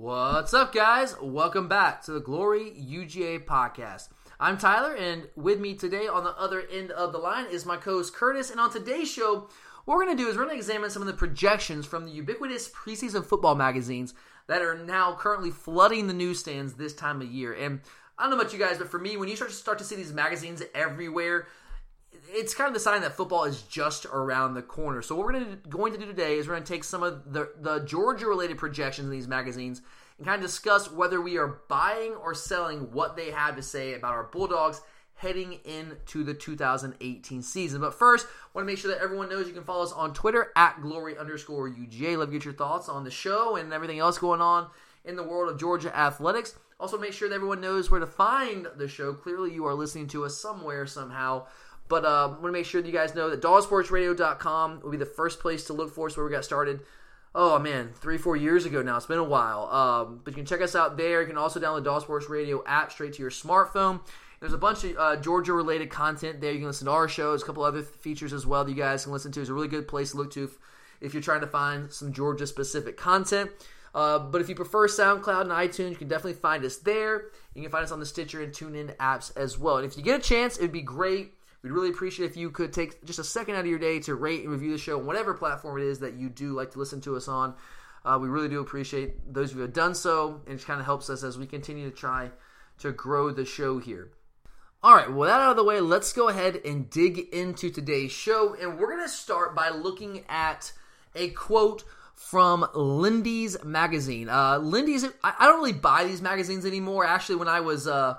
What's up, guys? Welcome back to the Glory UGA podcast. I'm Tyler, and with me today on the other end of the line is my co host Curtis. And on today's show, what we're going to do is we're going to examine some of the projections from the ubiquitous preseason football magazines that are now currently flooding the newsstands this time of year. And I don't know about you guys, but for me, when you start to start to see these magazines everywhere, it's kind of the sign that football is just around the corner. So what we're gonna, going to do today is we're going to take some of the, the Georgia related projections in these magazines and kind of discuss whether we are buying or selling what they have to say about our Bulldogs heading into the 2018 season. But first, I want to make sure that everyone knows you can follow us on Twitter at glory underscore UGA. Love to get your thoughts on the show and everything else going on in the world of Georgia athletics. Also, make sure that everyone knows where to find the show. Clearly, you are listening to us somewhere, somehow. But I want to make sure that you guys know that dogsportsradio.com will be the first place to look for us where we got started. Oh man, three, four years ago now. It's been a while. Um, but you can check us out there. You can also download Dog Radio app straight to your smartphone. There's a bunch of uh, Georgia related content there. You can listen to our shows, a couple other features as well that you guys can listen to. It's a really good place to look to if, if you're trying to find some Georgia specific content. Uh, but if you prefer SoundCloud and iTunes, you can definitely find us there. You can find us on the Stitcher and TuneIn apps as well. And if you get a chance, it would be great. We'd really appreciate if you could take just a second out of your day to rate and review the show on whatever platform it is that you do like to listen to us on. Uh, we really do appreciate those of you who have done so, and it kind of helps us as we continue to try to grow the show here. All right, well, that out of the way, let's go ahead and dig into today's show. And we're going to start by looking at a quote from Lindy's magazine. Uh, Lindy's, I, I don't really buy these magazines anymore. Actually, when I was uh,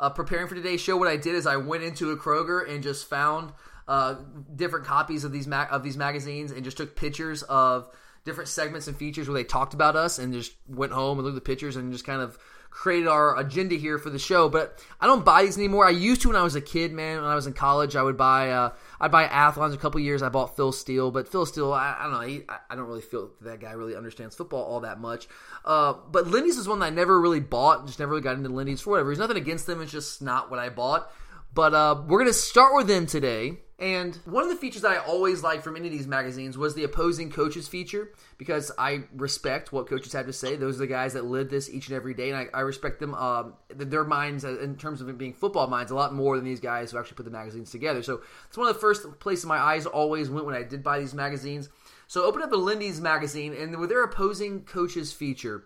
uh, preparing for today's show, what I did is I went into a Kroger and just found uh, different copies of these ma- of these magazines and just took pictures of different segments and features where they talked about us and just went home and looked at the pictures and just kind of created our agenda here for the show. But I don't buy these anymore. I used to when I was a kid, man. When I was in college, I would buy uh, I'd buy Athlons. A couple years, I bought Phil Steele, but Phil Steele, I, I don't know. He, I don't really feel that guy really understands football all that much. Uh, but Lindy's is one that I never really bought. Just never really got into Lindy's for whatever. There's nothing against them. It's just not what I bought. But uh, we're gonna start with them today. And one of the features that I always liked from any of these magazines was the opposing coaches feature because I respect what coaches have to say. Those are the guys that live this each and every day, and I, I respect them, um, their minds in terms of it being football minds, a lot more than these guys who actually put the magazines together. So it's one of the first places my eyes always went when I did buy these magazines. So open up the Lindy's magazine, and with their opposing coaches feature,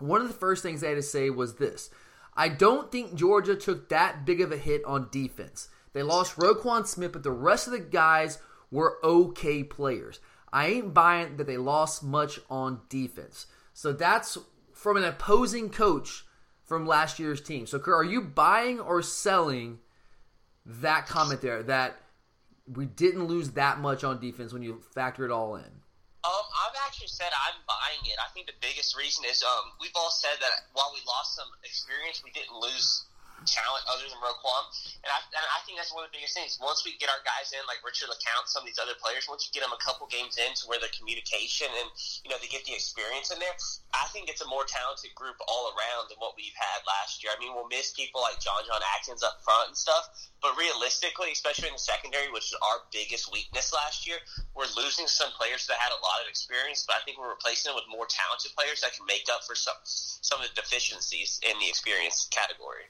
one of the first things they had to say was this. I don't think Georgia took that big of a hit on defense. They lost Roquan Smith, but the rest of the guys were okay players. I ain't buying that they lost much on defense. So that's from an opposing coach from last year's team. So, are you buying or selling that comment there that we didn't lose that much on defense when you factor it all in? Um, I've actually said I'm buying it. I think the biggest reason is um, we've all said that while we lost some experience, we didn't lose talent other than Roquan. And I, and I think that's one of the biggest things. Once we get our guys in, like Richard LeCounte, some of these other players, once you get them a couple games in to where their communication and, you know, they get the experience in there, I think it's a more talented group all around than what we've had last year. I mean, we'll miss people like John John Atkins up front and stuff, but realistically, especially in the secondary, which is our biggest weakness last year, we're losing some players that had a lot of experience, but I think we're replacing them with more talented players that can make up for some some of the deficiencies in the experience category.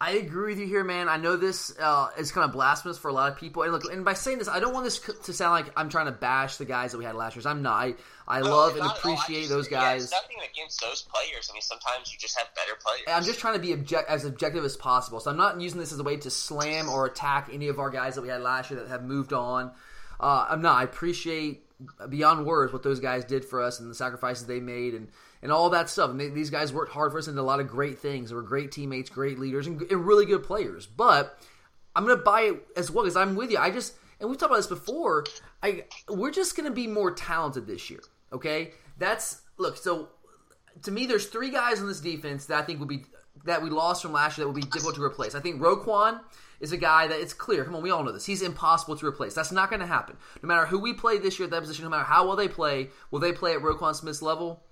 I agree with you here, man. I know this uh, is kind of blasphemous for a lot of people, and look, and by saying this, I don't want this to sound like I'm trying to bash the guys that we had last year. I'm not. I, I no, love and appreciate just, those guys. Yeah, nothing against those players. I mean, sometimes you just have better players. I'm just trying to be object- as objective as possible. So I'm not using this as a way to slam or attack any of our guys that we had last year that have moved on. Uh, I'm not. I appreciate beyond words what those guys did for us and the sacrifices they made and and all that stuff. And they, these guys worked hard for us and did a lot of great things. They were great teammates, great leaders, and, and really good players. But I'm going to buy it as well because I'm with you. I just and we've talked about this before. I we're just going to be more talented this year. Okay, that's look. So to me, there's three guys on this defense that I think would be that we lost from last year that would be difficult to replace. I think Roquan is a guy that it's clear. Come on, we all know this. He's impossible to replace. That's not going to happen. No matter who we play this year at that position, no matter how well they play, will they play at Roquan Smith's level?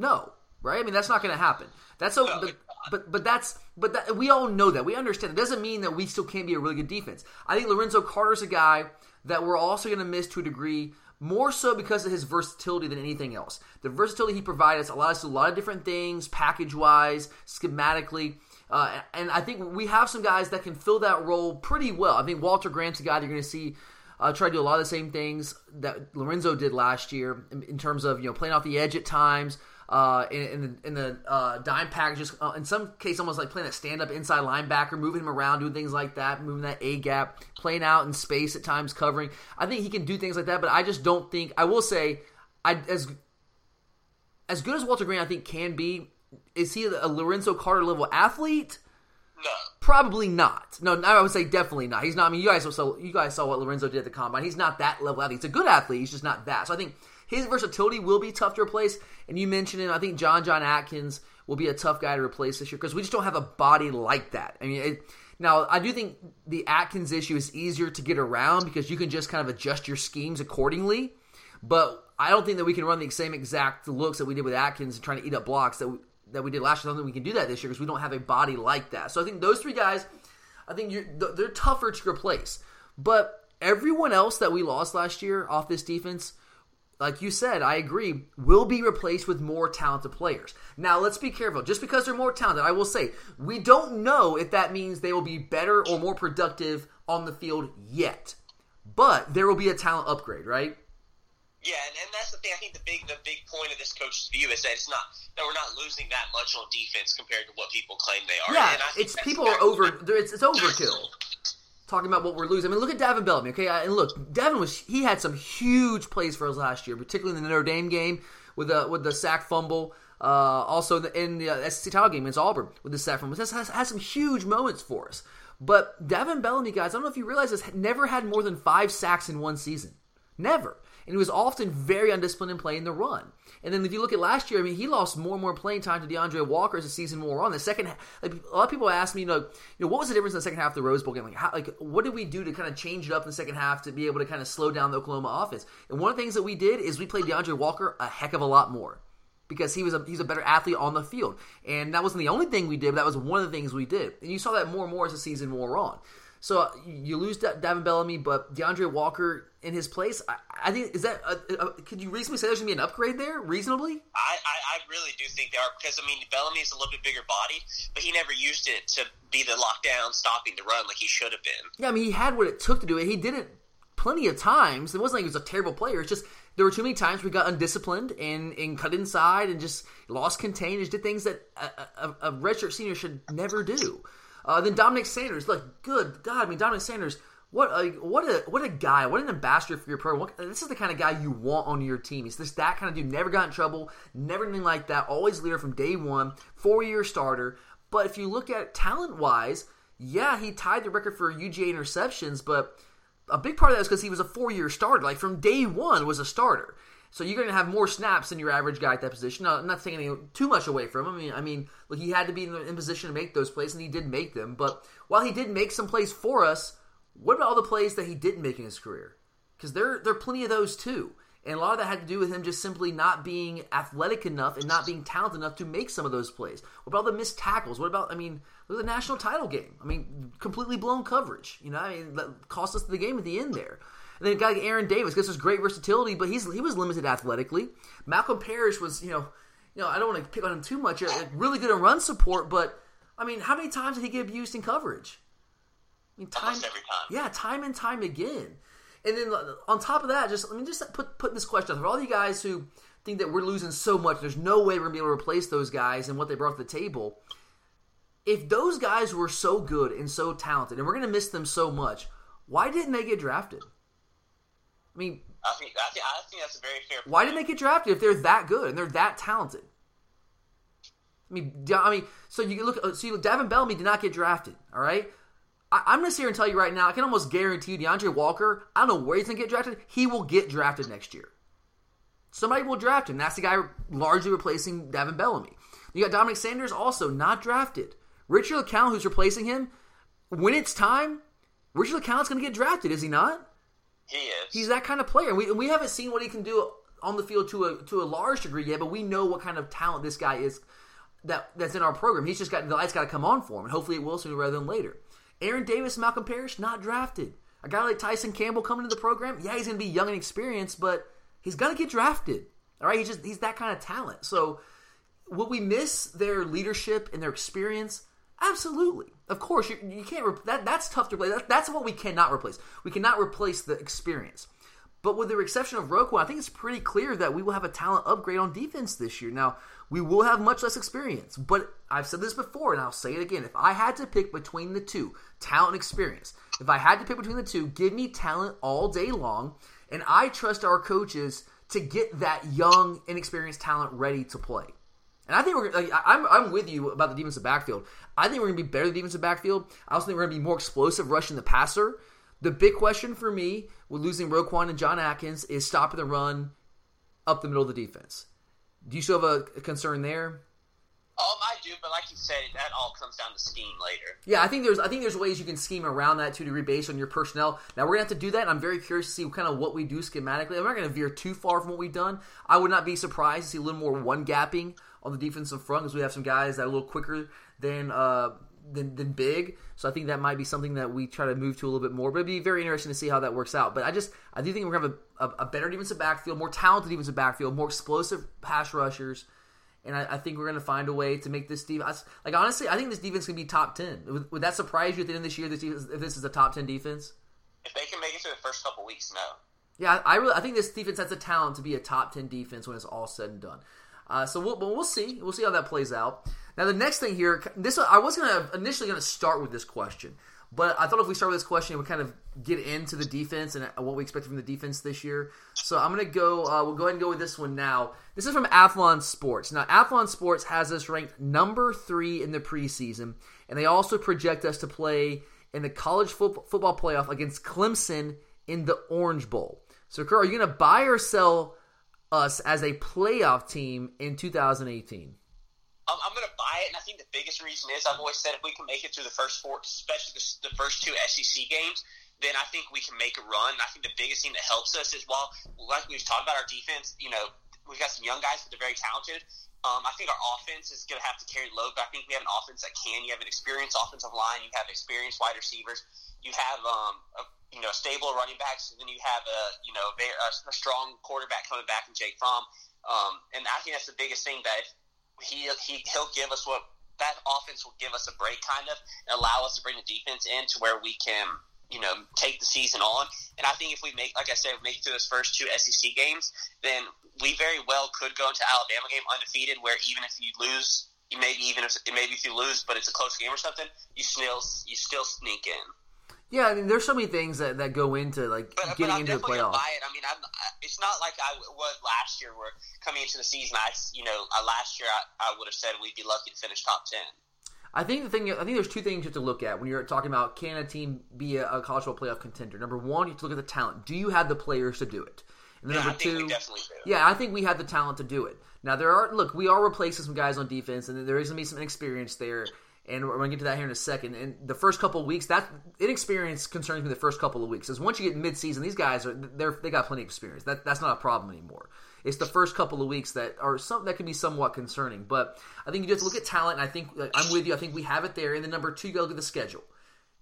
No, right? I mean, that's not going to happen. That's so, but, but but that's but that, we all know that. We understand. It doesn't mean that we still can't be a really good defense. I think Lorenzo Carter's a guy that we're also going to miss to a degree. more so because of his versatility than anything else. The versatility he provided us allowed us to do a lot of different things, package wise, schematically. Uh, and I think we have some guys that can fill that role pretty well. I think Walter Grant's a guy you're going to see uh, try to do a lot of the same things that Lorenzo did last year in, in terms of you know playing off the edge at times, uh, in, in, the, in the uh, dime packages. Uh, in some case, almost like playing a stand up inside linebacker, moving him around, doing things like that, moving that A gap, playing out in space at times, covering. I think he can do things like that, but I just don't think. I will say, I as as good as Walter Green, I think can be. Is he a Lorenzo Carter level athlete? Probably not. No, I would say definitely not. He's not. I mean, you guys saw you guys saw what Lorenzo did at the combine. He's not that level athlete. He's a good athlete. He's just not that. So I think his versatility will be tough to replace. And you mentioned him. I think John John Atkins will be a tough guy to replace this year because we just don't have a body like that. I mean, it, now I do think the Atkins issue is easier to get around because you can just kind of adjust your schemes accordingly. But I don't think that we can run the same exact looks that we did with Atkins and trying to eat up blocks that that we did last year. I don't think we can do that this year because we don't have a body like that. So I think those three guys, I think they're tougher to replace. But everyone else that we lost last year off this defense, like you said, I agree, will be replaced with more talented players. Now, let's be careful. Just because they're more talented, I will say, we don't know if that means they will be better or more productive on the field yet. But there will be a talent upgrade, right? Yeah, and, and that's the thing. I think the big the big point of this coach's view is that it's not that we're not losing that much on defense compared to what people claim they are. Yeah, it's people are over. It's, it's overkill. Talking about what we're losing. I mean, look at Davin Bellamy. Okay, and look, Davin was he had some huge plays for us last year, particularly in the Notre Dame game with the with the sack fumble. Uh, also in the, in the uh, SEC title game against Auburn with the sack fumble. Has, has, has some huge moments for us. But Davin Bellamy, guys, I don't know if you realize this, never had more than five sacks in one season. Never and he was often very undisciplined in playing the run. And then if you look at last year, I mean, he lost more and more playing time to D'Andre Walker as the season wore on. The second, like, a lot of people ask me, you know, you know, what was the difference in the second half of the Rose Bowl game? Like, how, like, what did we do to kind of change it up in the second half to be able to kind of slow down the Oklahoma offense? And one of the things that we did is we played D'Andre Walker a heck of a lot more because he was a he's a better athlete on the field. And that wasn't the only thing we did, but that was one of the things we did. And you saw that more and more as the season wore on. So uh, you lose Davin Bellamy, but D'Andre Walker in his place, I, I think is that. A, a, could you reasonably say there's gonna be an upgrade there? Reasonably, I, I, I really do think there are because I mean Bellamy's a little bit bigger body, but he never used it to be the lockdown stopping the run like he should have been. Yeah, I mean he had what it took to do it. He did it plenty of times. It wasn't like he was a terrible player. It's just there were too many times we got undisciplined and, and cut inside and just lost contain. Just did things that a, a, a redshirt senior should never do. Uh, then Dominic Sanders, like, good God, I mean Dominic Sanders, what a what a what a guy, what an ambassador for your program. What, this is the kind of guy you want on your team. He's just that kind of dude. Never got in trouble, never anything like that. Always leader from day one, four year starter. But if you look at talent wise, yeah, he tied the record for UGA interceptions, but a big part of that is because he was a four year starter. Like from day one was a starter. So you're going to have more snaps than your average guy at that position. Now, I'm not taking too much away from him. I mean, I mean, look, he had to be in, in position to make those plays, and he did make them. But while he did make some plays for us, what about all the plays that he didn't make in his career? Because there, there are plenty of those too. And a lot of that had to do with him just simply not being athletic enough and not being talented enough to make some of those plays. What about the missed tackles? What about, I mean, look at the national title game. I mean, completely blown coverage. You know, I mean, that cost us the game at the end there. And then a guy like Aaron Davis gives us great versatility, but he's he was limited athletically. Malcolm Parrish was, you know, you know, I don't want to pick on him too much. Uh, really good in run support, but I mean, how many times did he get abused in coverage? I mean, time, every time. Yeah, time and time again. And then uh, on top of that, just let me just put put this question out for all you guys who think that we're losing so much. There's no way we're gonna be able to replace those guys and what they brought to the table. If those guys were so good and so talented, and we're gonna miss them so much, why didn't they get drafted? I mean, I think I think, I think that's a very fair. Point. Why didn't they get drafted if they're that good and they're that talented? I mean, I mean, so you look. Uh, so you, Davin Bellamy did not get drafted. All right. I, am to sit here and tell you right now. I can almost guarantee you, D'Andre Walker. I don't know where he's going to get drafted. He will get drafted next year. Somebody will draft him. That's the guy largely replacing Davin Bellamy. You got Dominic Sanders also not drafted. Richard LeCounte, who's replacing him, when it's time, Richard LeCounte's going to get drafted, is he not? He is. He's that kind of player. We we haven't seen what he can do on the field to a to a large degree yet, but we know what kind of talent this guy is that that's in our program. He's just got the lights got to come on for him, and hopefully it will sooner rather than later. Aaron Davis, Malcolm Parrish, not drafted. A guy like Tyson Campbell coming to the program, yeah, he's going to be young and experienced, but he's going to get drafted. All right, he's just he's that kind of talent. So, will we miss their leadership and their experience? Absolutely. Of course, you, you can't. Re- that that's tough to replace. That, that's what we cannot replace. We cannot replace the experience. But with the exception of Roquan, I think it's pretty clear that we will have a talent upgrade on defense this year. Now, we will have much less experience, but I've said this before and I'll say it again. If I had to pick between the two, talent and experience, if I had to pick between the two, give me talent all day long, and I trust our coaches to get that young, inexperienced talent ready to play. And I think we're like I'm I'm with you about the defensive backfield. I think we're gonna be better than defensive backfield. I also think we're gonna be more explosive rushing the passer. The big question for me with losing Roquan and John Atkins is stopping the run up the middle of the defense. Do you still have a, a concern there? Um, I do, but like you said, that all comes down to scheme later. Yeah, I think there's I think there's ways you can scheme around that to degree based on your personnel. Now we're gonna have to do that. I'm very curious to see kind of what we do schematically. I'm not gonna veer too far from what we've done. I would not be surprised to see a little more one gapping on the defensive front because we have some guys that are a little quicker than uh, than, than big. So I think that might be something that we try to move to a little bit more. But it'd be very interesting to see how that works out. But I just I do think we're gonna have a, a, a better defensive backfield, more talented defensive backfield, more explosive pass rushers. And I, I think we're going to find a way to make this defense. Like honestly, I think this defense can be top ten. Would, would, that surprise you at the end of this year? This defense, if this is a top ten defense, if they can make it through the first couple weeks, no. Yeah, I really I think this defense has the talent to be a top ten defense when it's all said and done. Uh, so we'll, we'll see. We'll see how that plays out. Now the next thing here, this I was gonna initially gonna start with this question, but I thought if we start with this question, we kind of get into the defense and what we expect from the defense this year. So I'm gonna go. Uh, we'll go ahead and go with this one now. This is from Athlon Sports. Now Athlon Sports has us ranked number three in the preseason, and they also project us to play in the college fo- football playoff against Clemson in the Orange Bowl. So, Kerr, are you gonna buy or sell? Us as a playoff team in 2018? Um, I'm going to buy it, and I think the biggest reason is I've always said if we can make it through the first four, especially the, the first two SEC games, then I think we can make a run. I think the biggest thing that helps us is while, like we've talked about our defense, you know, we've got some young guys, but they're very talented. Um, I think our offense is going to have to carry load, but I think we have an offense that can. You have an experienced offensive line. You have experienced wide receivers. You have um, a you know, stable running backs, and then you have a you know a, a strong quarterback coming back in Jake Fromm. Um, and I think that's the biggest thing that he he he'll give us what that offense will give us a break, kind of, and allow us to bring the defense in to where we can you know take the season on. And I think if we make, like I said, make it through those first two SEC games, then we very well could go into Alabama game undefeated, where even if you lose. Maybe even if maybe if you lose, but it's a close game or something, you still you still sneak in. Yeah, I mean, there's so many things that, that go into like but, getting but into the playoffs. Buy it. I mean, I'm, it's not like I was last year, where coming into the season, I you know, uh, last year I, I would have said we'd be lucky to finish top ten. I think the thing, I think there's two things you have to look at when you're talking about can a team be a, a college football playoff contender. Number one, you have to look at the talent. Do you have the players to do it? And then yeah, number two, yeah, I think we have the talent to do it. Now there are look, we are replacing some guys on defense, and there is going to be some inexperience there and we're going to get to that here in a second. And the first couple of weeks, that inexperience concerns me. The first couple of weeks, because once you get mid-season, these guys are they're they got plenty of experience. That that's not a problem anymore. It's the first couple of weeks that are some that can be somewhat concerning. But I think you to look at talent. And I think I'm with you. I think we have it there. And then number two, you to look at the schedule.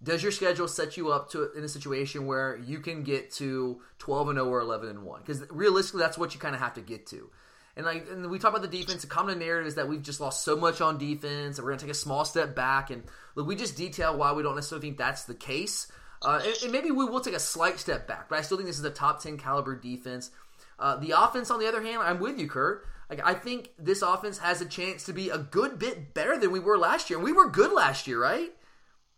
Does your schedule set you up to in a situation where you can get to 12 and 0 or 11 and 1? Because realistically, that's what you kind of have to get to. And like, and we talk about the defense. The common narrative is that we've just lost so much on defense, and we're going to take a small step back. And look, we just detail why we don't necessarily think that's the case. Uh, and, and, maybe we will take a slight step back, but I still think this is a top ten caliber defense. Uh, the offense, on the other hand, I'm with you, Kurt. Like, I think this offense has a chance to be a good bit better than we were last year. And we were good last year, right?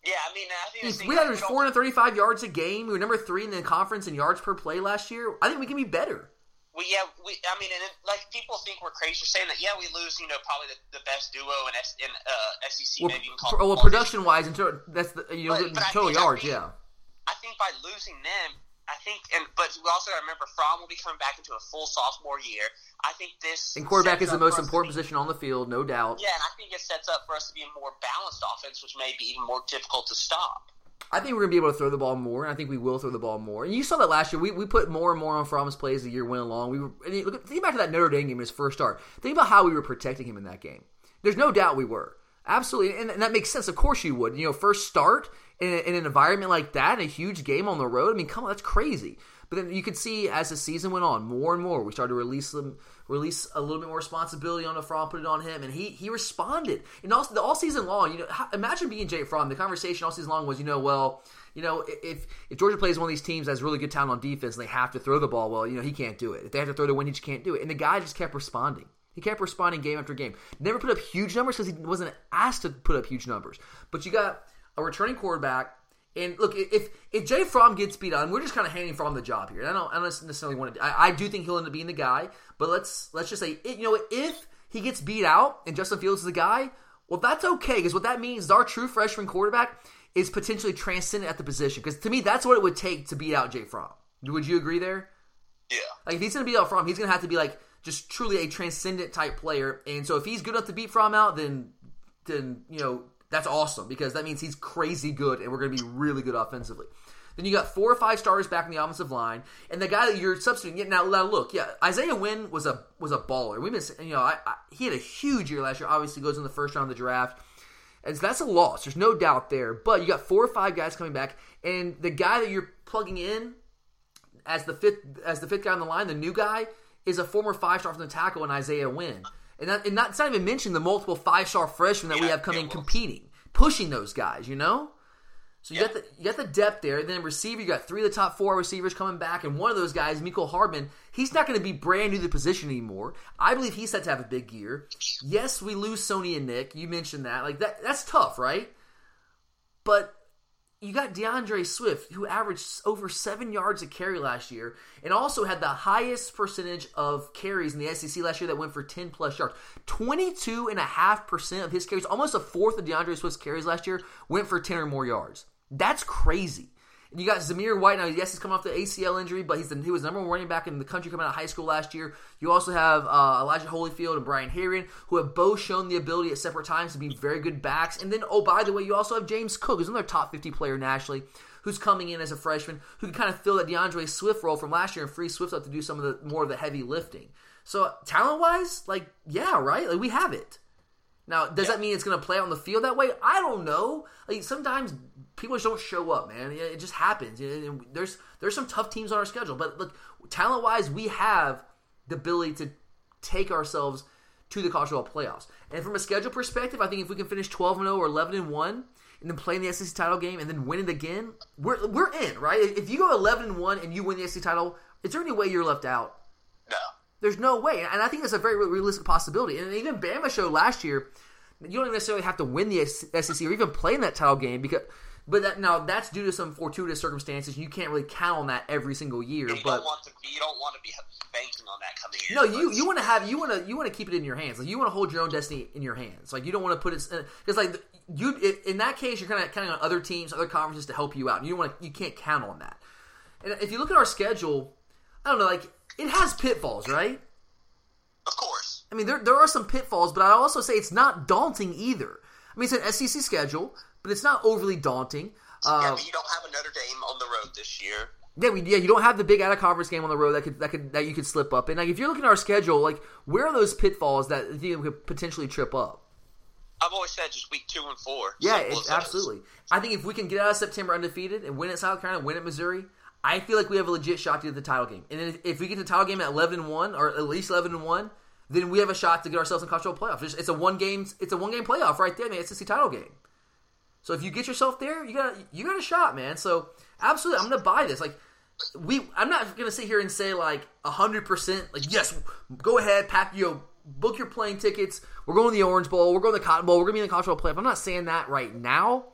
Yeah, I mean, I think we had 435 yards a game. We were number three in the conference in yards per play last year. I think we can be better. Well, yeah, we. I mean, and it, like people think we're crazy for saying that. Yeah, we lose. You know, probably the, the best duo in, S, in uh, SEC, well, maybe. Well, production wise, and that's the you know but, but total yards. I yeah. I think by losing them, I think, and but we also remember, Fromm will be coming back into a full sophomore year. I think this and quarterback is the most important be, position on the field, no doubt. Yeah, and I think it sets up for us to be a more balanced offense, which may be even more difficult to stop. I think we're gonna be able to throw the ball more. And I think we will throw the ball more. And you saw that last year. We, we put more and more on Fromm's plays as the year went along. We were look, think back to that Notre Dame game, his first start. Think about how we were protecting him in that game. There's no doubt we were. Absolutely, and, and that makes sense. Of course, you would. You know, first start in, in, an environment like that, in a huge game on the road. I mean, come on, that's crazy. But then you could see as the season went on, more and more, we started to release them, release a little bit more responsibility on the Fromm, put it on him, and he he responded. And also, the, all season long, you know, imagine being Jake Fromm. The conversation all season long was, you know, well, you know, if if Georgia plays one of these teams that has really good talent on defense and they have to throw the ball, well, you know, he can't do it. If they have to throw the win, he just can't do it. And the guy just kept responding. He kept responding game after game. Never put up huge numbers because he wasn't asked to put up huge numbers. But you got a returning quarterback. And look, if if Jay Fromm gets beat on, we're just kind of handing Fromm the job here. I don't, I don't necessarily want to. I, I, do think he'll end up being the guy, but let's let's just say, you know, if he gets beat out and Justin Fields is the guy, well, that's okay because what that means is our true freshman quarterback is potentially transcendent at the position. Because to me, that's what it would take to beat out Jay Fromm. Would you agree there? Yeah. Like if he's going to beat out Fromm, he's going to have to be like just truly a transcendent type player. And so if he's good enough to beat Fromm out, then then you know that's awesome because that means he's crazy good, and we're going to be really good offensively. Then you got four or five stars back in the offensive line, and the guy that you're substituting. Now, now look, yeah, Isaiah Wynn was a was a baller. We miss, you know, I, I, he had a huge year last year. Obviously, goes in the first round of the draft. And so that's a loss. There's no doubt there. But you got four or five guys coming back, and the guy that you're plugging in as the fifth as the fifth guy on the line, the new guy, is a former five star from the tackle in Isaiah Wynn. And, that, and not, not even mentioning the multiple five star freshmen that yeah, we have coming competing, pushing those guys, you know? So you got the you got the depth there. Then receiver, you got three of the top four receivers coming back, and one of those guys, Mecole Hardman, he's not going to be brand new to the position anymore. I believe he's set to have a big year. Yes, we lose Sony and Nick. You mentioned that. Like that that's tough, right? But you got D'Andre Swift, who averaged over seven yards a carry last year, and also had the highest percentage of carries in the SEC last year that went for 10 plus yards. 22.5% of his carries, almost a fourth of D'Andre Swift's carries last year, went for 10 or more yards. That's crazy. You got Zamir White now. Yes, he's coming off the ACL injury, but he's the, he was the number one running back in the country coming out of high school last year. You also have uh, Elijah Holyfield and Brian Herrien, who have both shown the ability at separate times to be very good backs. And then, oh, by the way, you also have James Cook, who's another top 50 player nationally, who's coming in as a freshman, who can kind of fill that D'Andre Swift role from last year and free Swift up to do some of the more of the heavy lifting. So talent wise, like yeah, right, like we have it. Now, does yeah. that mean it's going to play on the field that way? I don't know. Like sometimes people just don't show up, man. It just happens. There's there's some tough teams on our schedule, but look, talent wise, we have the ability to take ourselves to the college football playoffs. And from a schedule perspective, I think if we can finish 12 and 0 or 11 and 1 and then play in the SEC title game and then win it again, we're we're in, right? If you go 11 and 1 and you win the SEC title, is there any way you're left out? There's no way. And I think that's a very realistic possibility. And even Bama showed last year, you don't necessarily have to win the SEC or even play in that title game because but that, now that's due to some fortuitous circumstances. You can't really count on that every single year. You but don't want to. You don't want to be banking on that coming in. No, you you want to have you want to you want to keep it in your hands. Like you want to hold your own destiny in your hands. Like you don't want to put it because like you in that case you're kind of counting on other teams, other conferences to help you out. And you want to you can't count on that. And if you look at our schedule, I don't know, like it has pitfalls, right? Of course. I mean, there there are some pitfalls, but I also say it's not daunting either. I mean, it's an SEC schedule but it's not overly daunting. Uh, yeah, but you don't have Notre Dame on the road this year. Yeah, we, yeah, you don't have the big out of conference game on the road that could that could that you could slip up. And like if you're looking at our schedule, like where are those pitfalls that you could potentially trip up? I've always said just week two and four. Yeah, absolutely. I think if we can get out of September undefeated and win at South Carolina, win at Missouri, I feel like we have a legit shot to get the title game. And if we get the title game at eleven and one, or at least eleven and one, then we have a shot to get ourselves in college playoff. It's a one game, it's a one game playoff right there man. It's the title game. So if you get yourself there, you got you got a shot, man. So absolutely, I'm gonna buy this. Like we, I'm not gonna sit here and say like hundred percent. Like yes, go ahead, pack you know, book your plane tickets. We're going to the Orange Bowl. We're going to the Cotton Bowl. We're gonna be in the College Bowl playoff. I'm not saying that right now.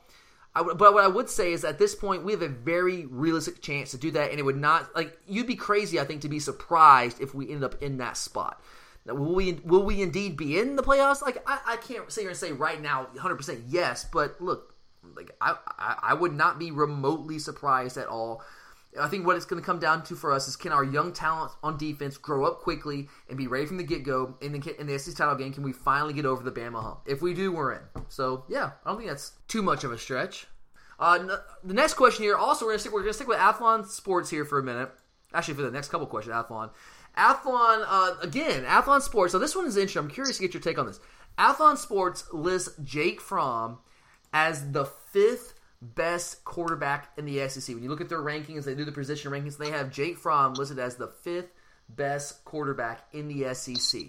But what I would say is at this point we have a very realistic chance to do that, and it would not like you'd be crazy, I think, to be surprised if we end up in that spot. Now, will we will we indeed be in the playoffs? Like I, I can't sit here and say right now, 100 percent yes. But look, like I, I, I would not be remotely surprised at all. I think what it's going to come down to for us is can our young talent on defense grow up quickly and be ready from the get go? And then in the SEC title game, can we finally get over the Bama hump? If we do, we're in. So yeah, I don't think that's too much of a stretch. Uh, the next question here, also we're going to stick we're going to stick with Athlon Sports here for a minute. Actually, for the next couple questions, Athlon, Athlon uh, again, Athlon Sports. So this one is interesting. I'm curious to get your take on this. Athlon Sports lists Jake Fromm as the fifth best quarterback in the SEC. When you look at their rankings, they do the position rankings. They have Jake Fromm listed as the fifth best quarterback in the SEC.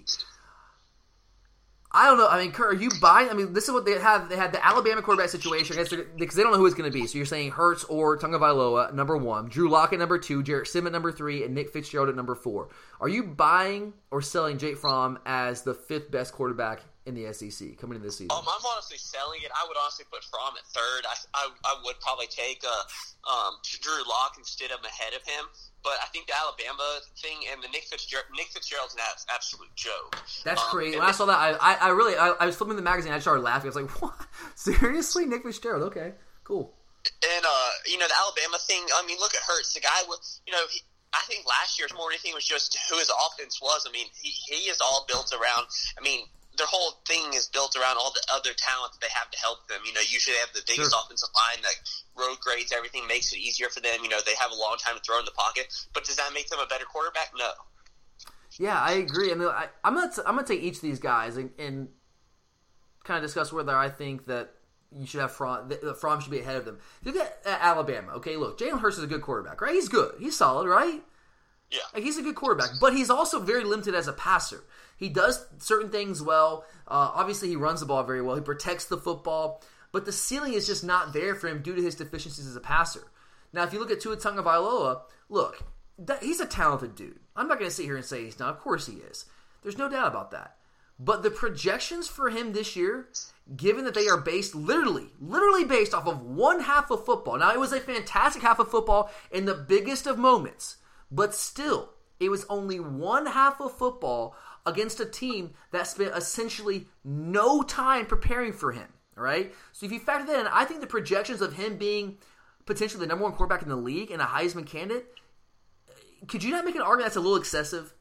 I don't know. I mean, Kurt, are you buying? I mean, this is what they have. They had the Alabama quarterback situation because they don't know who it's going to be. So you're saying Hurts or Tagovailoa, number one, Drew Lock at number two, Jarrett Sim at number three, and Nick Fitzgerald at number four. Are you buying or selling Jake Fromm as the fifth best quarterback in the SEC coming into this season? Um, I'm honestly selling it. I would honestly put Fromm at third. I, I, I would probably take uh, um, Drew Lock instead of ahead of him. But I think the Alabama thing and the Nick Fitzgerald, Nick Fitzgerald's an absolute joke. That's um, crazy. When I saw that, I, I, I really, I, I, was flipping the magazine. I started laughing. I was like, "What? Seriously, Nick Fitzgerald? Okay, cool." And uh, you know the Alabama thing. I mean, look at Hurts. The guy was, you know, he, I think last year's more anything was just who his offense was. I mean, he, he is all built around. I mean, their whole thing is built around all the other talent that they have to help them. You know, usually they have the biggest sure. offensive line that road grades everything, makes it easier for them. You know, they have a long time to throw in the pocket. But does that make them a better quarterback? No. Yeah, I agree. Uh, I mean, I, am gonna t- I'm gonna take each of these guys and, and kind of discuss whether I think that you should have Fromm, that Fromm should be ahead of them. Look at, at Alabama. Okay, look, Jalen Hurts is a good quarterback, right? He's good. He's solid, right? Yeah. Like, he's a good quarterback, but he's also very limited as a passer. He does certain things well. Uh, obviously, he runs the ball very well. He protects the football, but the ceiling is just not there for him due to his deficiencies as a passer. Now, if you look at Tua Tagovailoa, look, that, he's a talented dude. I'm not going to sit here and say he's not. Of course he is. There's no doubt about that. But the projections for him this year, given that they are based literally, literally based off of one half of football. Now, it was a fantastic half of football in the biggest of moments, but still, it was only one half of football against a team that spent essentially no time preparing for him. All right. So if you factor that in, I think the projections of him being potentially the number one quarterback in the league and a Heisman candidate, could you not make an argument that's a little excessive?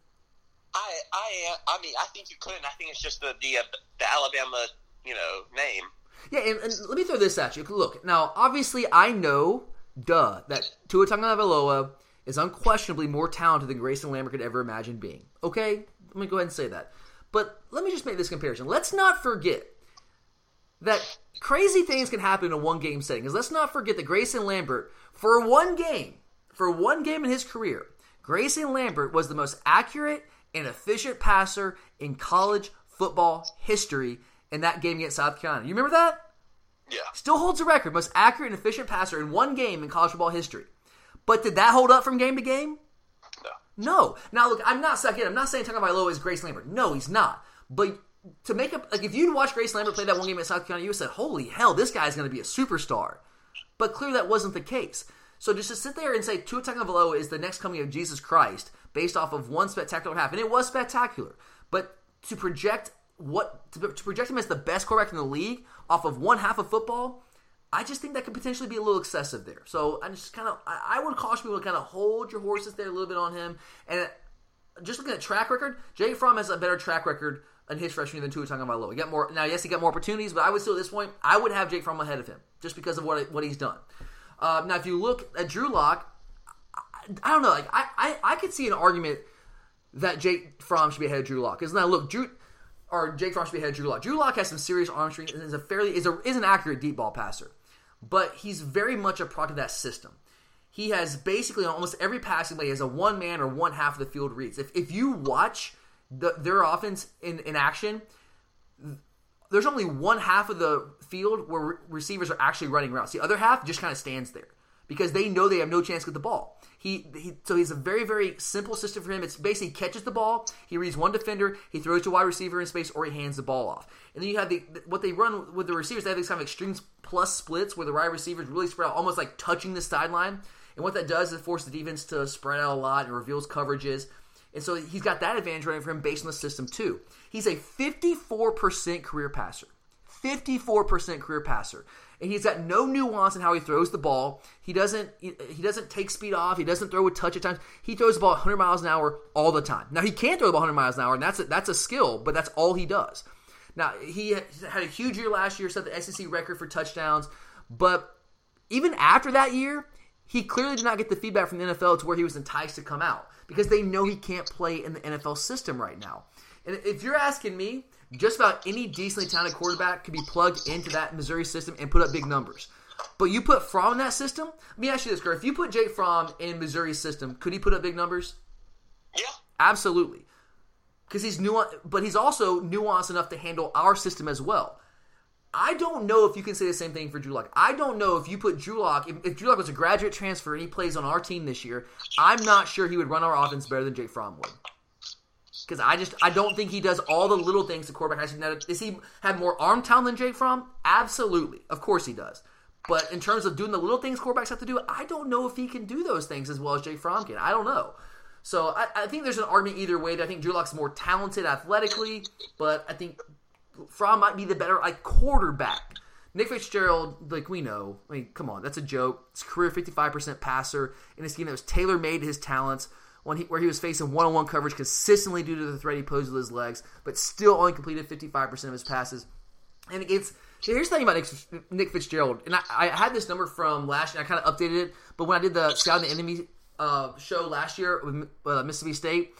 I I I mean I think you could, and I think it's just the the, uh, the Alabama you know name. Yeah, and, and, let me throw this at you. Look, now obviously I know, duh, that Tua Tagovailoa is unquestionably more talented than Grayson Lambert could ever imagine being. Okay, let me go ahead and say that. But let me just make this comparison. Let's not forget that crazy things can happen in a one game setting. Because let's not forget that Grayson Lambert, for one game, for one game in his career, Grayson Lambert was the most accurate and efficient passer in college football history in that game against South Carolina. You remember that? Yeah. Still holds the record, most accurate and efficient passer in one game in college football history. But did that hold up from game to game? No. Now look, I'm not again. I'm not saying Tagovailoa is Grace Lambert. No, he's not. But to make up, like if you'd watched Grace Lambert play that one game at South Carolina, you would have said, "Holy hell, this guy's going to be a superstar." But clearly, that wasn't the case. So just to sit there and say Tua Tagovailoa is the next coming of Jesus Christ based off of one spectacular half, and it was spectacular. But to project what to, to project him as the best quarterback in the league off of one half of football, I just think that could potentially be a little excessive there. So I'm just kind of I, would caution people to kind of hold your horses there a little bit on him. And just looking at track record, Jay Fromm has a better track record in his freshman year than Tua Tagovailoa. He got more now. Yes, he got more opportunities, but I would still at this point I would have Jake Fromm ahead of him just because of what what he's done. Uh, now, if you look at Drew Lock, I, I don't know. Like I, I I could see an argument that Jake Fromm should be ahead of Drew Lock because now look Drew or Jake Fromm should be ahead of Drew Lock. Drew Lock has some serious arm strength and is a fairly is a is an accurate deep ball passer but he's very much a product of that system. He has basically almost every passing play he has a one man or one half of the field reads. If, if you watch the, their offense in, in action, there's only one half of the field where re- receivers are actually running routes. The other half just kind of stands there because they know they have no chance to get the ball. He, he so he's a very very simple system for him. It's basically catches the ball, he reads one defender, he throws to wide receiver in space, or he hands the ball off. And then you have the what they run with the receivers. They have these kind of extreme plus splits where the wide receivers really spread out, almost like touching the sideline. And what that does is force the defense to spread out a lot and reveals coverages. And so he's got that advantage running for him based on the system too. He's a 54% career passer. 54% career passer he's got no nuance in how he throws the ball. He doesn't he, doesn't take speed off. He doesn't throw a touch at times. He throws the ball 100 miles an hour all the time. Now he can throw the ball 100 miles an hour, and that's a, that's a skill, but that's all he does. Now he had a huge year last year, set the SEC record for touchdowns, but even after that year, he clearly did not get the feedback from the NFL to where he was enticed to come out because they know he can't play in the NFL system right now. And if you're asking me, just about any decently talented quarterback could be plugged into that Missouri system and put up big numbers. But you put Fromm in that system. Let me ask you this, Kurt. If you put Jake Fromm in Missouri's system, could he put up big numbers? Yeah. Absolutely. Because he's nuanced, but he's also nuanced enough to handle our system as well. I don't know if you can say the same thing for Drew Lock. I don't know if you put Drew Lock, if, if Drew Lock was a graduate transfer and he plays on our team this year, I'm not sure he would run our offense better than Jake Fromm would. Because I just I don't think he does all the little things the quarterback has to do. Does he have more arm talent than Jake Fromm? Absolutely. Of course he does. But in terms of doing the little things quarterbacks have to do, I don't know if he can do those things as well as Jake Fromm can. I don't know. So I, I think there's an argument either way. I think Drew Lock's more talented athletically, but I think Fromm might be the better like quarterback. Nick Fitzgerald, like we know, I mean, come on, that's a joke. His career 55% passer in a scheme that was tailor made to his talents, when he, where he was facing one on one coverage consistently due to the threat he posed with his legs, but still only completed 55% of his passes. And it's here's the thing about Nick, Nick Fitzgerald, and I, I, had this number from last year. I kind of updated it, but when I did the Scout the Enemy uh, show last year with uh, Mississippi State,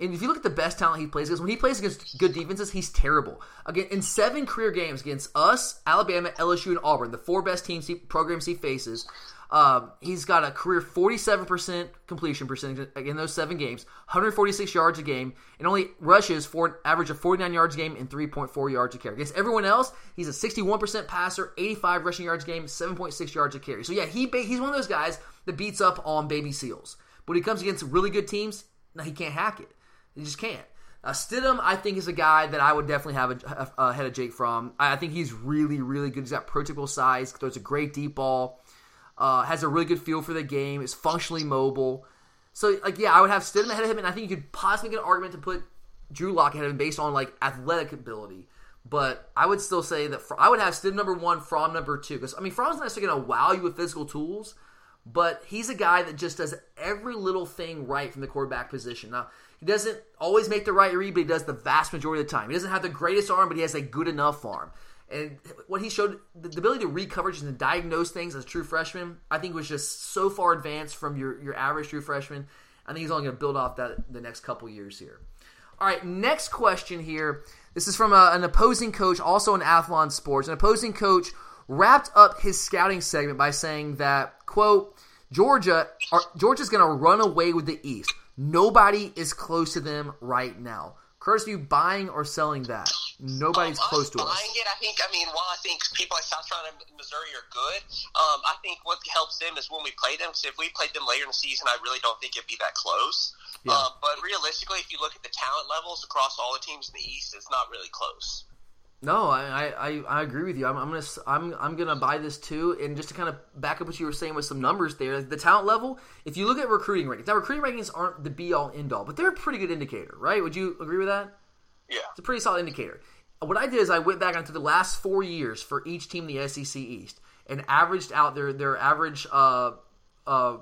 and if you look at the best talent he plays against, when he plays against good defenses, he's terrible. Again, in seven career games against us, Alabama, LSU, and Auburn, the four best teams he, programs he faces, um, he's got a career 47% completion percentage in those seven games, 146 yards a game, and only rushes for an average of 49 yards a game and 3.4 yards a carry. Against everyone else, he's a 61% passer, 85 rushing yards a game, 7.6 yards a carry. So yeah, he he's one of those guys that beats up on baby seals. But when he comes against really good teams, no, he can't hack it. He just can't. Uh, Stidham, I think, is a guy that I would definitely have a, a, ahead of Jake Fromm. I, I think he's really, really good. He's got prototypical size, throws a great deep ball, uh, has a really good feel for the game, is functionally mobile. So, like, yeah, I would have Stidham ahead of him, and I think you could possibly get an argument to put Drew Lock ahead of him based on like athletic ability. But I would still say that I would have Stidham number one, Fromm number two. Because I mean, Fromm's not necessarily going to wow you with physical tools, but he's a guy that just does every little thing right from the quarterback position. Now, he doesn't always make the right read, but he does the vast majority of the time. He doesn't have the greatest arm, but he has a good enough arm. And what he showed, the ability to read coverage and to diagnose things as a true freshman, I think was just so far advanced from your, your average true freshman. I think he's only going to build off that the next couple years here. All right, next question here. This is from a, an opposing coach, also in Athlon Sports. An opposing coach wrapped up his scouting segment by saying that, quote, Georgia, are, Georgia's going to run away with the East. Nobody is close to them right now. Curtis, you buying or selling that? Nobody's um, close to buying us. it. I think. I mean, while I think people like South Carolina and Missouri are good, um, I think what helps them is when we play them. Because if we played them later in the season, I really don't think it'd be that close. Yeah. Um, but realistically, if you look at the talent levels across all the teams in the East, it's not really close. No, I, I, I agree with you. I'm, I'm gonna I'm I'm gonna buy this too. And just to kind of back up what you were saying with some numbers there, the talent level. If you look at recruiting rankings, now recruiting rankings aren't the be all end all, but they're a pretty good indicator, right? Would you agree with that? Yeah, it's a pretty solid indicator. What I did is I went back onto the last four years for each team in the SEC East and averaged out their their average uh, uh,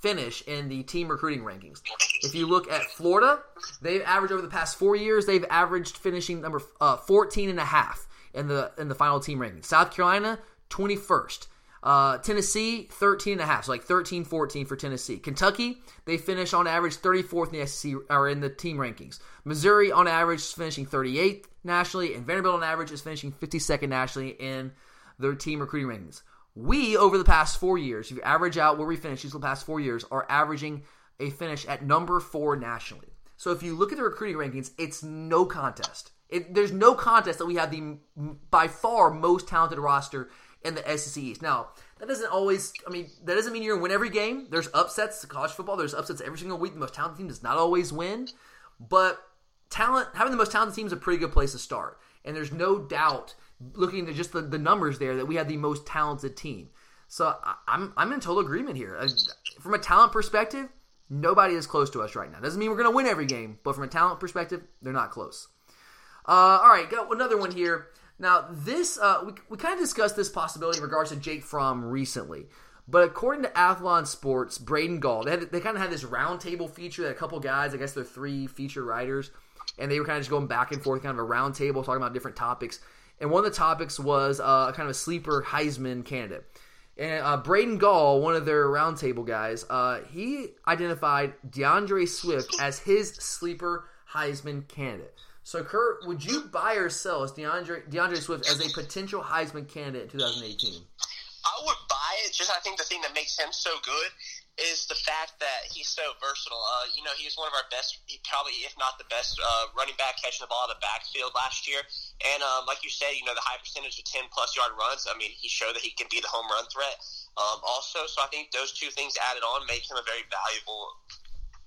finish in the team recruiting rankings. If you look at Florida, they've averaged over the past four years, they've averaged finishing number uh, 14 and a half in the in the final team ranking. South Carolina, 21st. Uh, Tennessee, 13 and a half, so like 13, 14 for Tennessee. Kentucky, they finish on average 34th in the SEC or in the team rankings. Missouri on average is finishing 38th nationally, and Vanderbilt on average is finishing 52nd nationally in their team recruiting rankings. We, over the past four years, if you average out where we finished these the past four years, are averaging a finish at number four nationally. So if you look at the recruiting rankings, it's no contest. It, there's no contest that we have the by far most talented roster in the SEC East. Now, that doesn't always, I mean, that doesn't mean you're going to win every game. There's upsets to college football. There's upsets every single week. The most talented team does not always win. But talent, having the most talented team is a pretty good place to start. And there's no doubt looking at just the, the numbers there that we had the most talented team. So I, I'm I'm in total agreement here. From a talent perspective, nobody is close to us right now. Doesn't mean we're going to win every game, but from a talent perspective, they're not close. Uh, all right, got another one here. Now this uh, we we kind of discussed this possibility in regards to Jake Fromm recently. But according to Athlon Sports, Braden Gall, they, they kind of had this roundtable feature that a couple guys, I guess they're three feature writers, and they were kind of just going back and forth, kind of a roundtable talking about different topics and one of the topics was uh, kind of a sleeper Heisman candidate. And uh, Braden Gall, one of their roundtable guys, uh, he identified D'Andre Swift as his sleeper Heisman candidate. So, Kurt, would you buy or sell D'Andre D'Andre Swift as a potential Heisman candidate in 2018? I would buy it. Just I think the thing that makes him so good is the fact that he's so versatile. Uh, you know, he's one of our best, probably if not the best, uh, running back catching the ball in the backfield last year. And um, like you said, you know, the high percentage of ten plus yard runs. I mean, he showed that he can be the home run threat. Um, also, so I think those two things added on make him a very valuable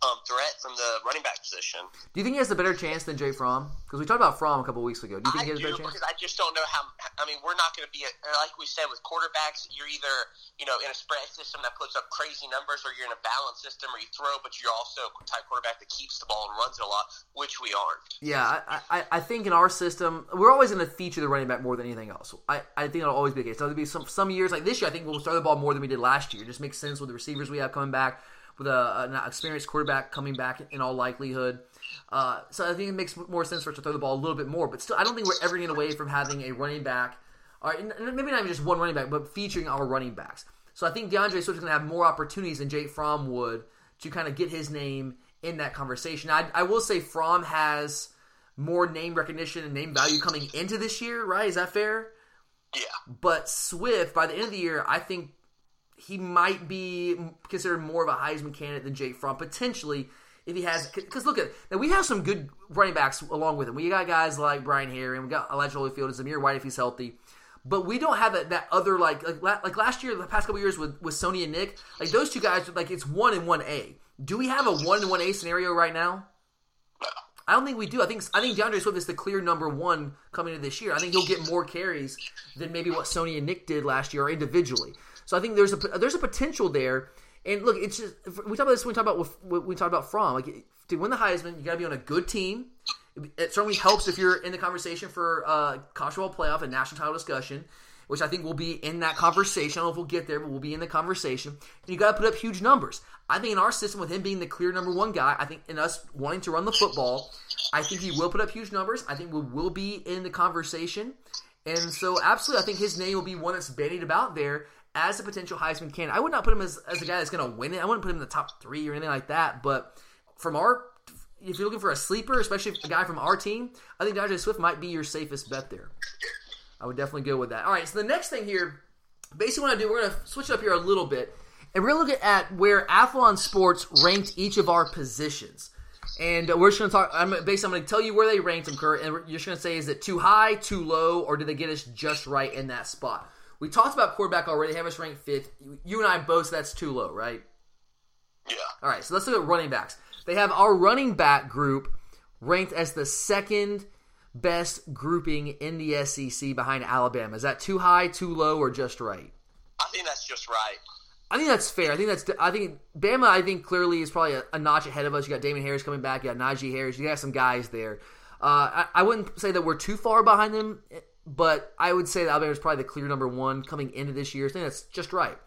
um, threat from the running back position. Do you think he has a better chance than Jake Fromm? Because we talked about Fromm a couple weeks ago. Do you think I he has do, a better chance? because I just don't know how. I mean, we're not going to be a, like we said with quarterbacks. You're either you know in a spread system that puts up crazy numbers, or you're in a balanced system where you throw, but you're also a type quarterback that keeps the ball and runs it a lot, which we aren't. Yeah, I, I, I think in our system, we're always going to feature the running back more than anything else. I, I think it'll always be the case. There'll be some some years like this year. I think we'll throw the ball more than we did last year. It just makes sense with the receivers we have coming back, with a, an experienced quarterback coming back in all likelihood. Uh, so I think it makes more sense for us to throw the ball a little bit more. But still, I don't think we're ever getting away from having a running back, or maybe not even just one running back, but featuring our running backs. So I think D'Andre Swift is going to have more opportunities than Jake Fromm would to kind of get his name in that conversation. I, I will say Fromm has more name recognition and name value coming into this year, right? Is that fair? Yeah. But Swift, by the end of the year, I think he might be considered more of a Heisman candidate than Jake Fromm potentially if he has. Because look at now, we have some good running backs along with him. We got guys like Brian Herrien, and we got Elijah Holyfield and Zamir White if he's healthy. But we don't have that, that other like, like like last year, the past couple years with with Sony and Nick, like those two guys, like it's one and one A. Do we have a one and one A scenario right now? I don't think we do. I think I think D'Andre Swift is the clear number one coming into this year. I think he'll get more carries than maybe what Sony and Nick did last year individually. So I think there's a there's a potential there. And look, it's just we talk about this when we talk about we talk about Fromm. Like to win the Heisman, you got to be on a good team. It certainly helps if you're in the conversation for uh, college football playoff and national title discussion, which I think will be in that conversation. I don't know if we'll get there, but we'll be in the conversation. And you got to put up huge numbers. I think in our system, with him being the clear number one guy, I think in us wanting to run the football, I think he will put up huge numbers. I think we will be in the conversation. And so, absolutely, I think his name will be one that's bandied about there as a potential Heisman candidate. I would not put him as, as a guy that's going to win it. I wouldn't put him in the top three or anything like that. But from our, if you're looking for a sleeper, especially a guy from our team, I think D'Andre Swift might be your safest bet there. I would definitely go with that. All right, so the next thing here, basically, what I do, we're going to switch it up here a little bit, and we're going to look at where Athlon Sports ranked each of our positions. And uh, we're just going to talk. I'm basically I'm going to tell you where they ranked them, Kurt, and you're just going to say is it too high, too low, or did they get us just right in that spot? We talked about quarterback already. They have us ranked fifth. You and I both that's too low, right? Yeah. All right. So let's look at running backs. They have our running back group ranked as the second best grouping in the SEC behind Alabama. Is that too high, too low, or just right? I think that's just right. I think that's fair. I think that's. I think Bama. I think clearly is probably a, a notch ahead of us. You got Damien Harris coming back. You got Najee Harris. You got some guys there. Uh, I, I wouldn't say that we're too far behind them, but I would say that Alabama is probably the clear number one coming into this year. I think that's just right.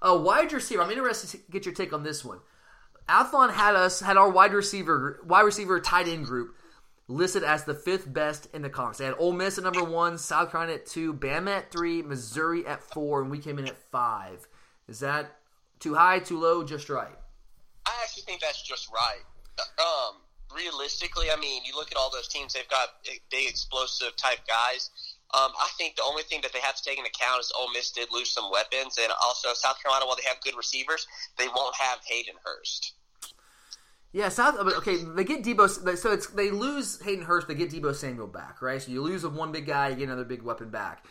Uh, wide receiver. I'm interested to get your take on this one. Athlon had us had our wide receiver wide receiver tight end group listed as the fifth best in the conference. They had Ole Miss at number one, South Carolina at two, Bama at three, Missouri at four, and we came in at five. Is that too high, too low, just right? I actually think that's just right. Um, realistically, I mean, you look at all those teams; they've got big, explosive type guys. Um, I think the only thing that they have to take into account is Ole Miss did lose some weapons, and also South Carolina, while they have good receivers, they won't have Hayden Hurst. Yeah, South. Okay, they get Deebo. So it's they lose Hayden Hurst. They get Deebo Samuel back, right? So you lose one big guy, you get another big weapon back.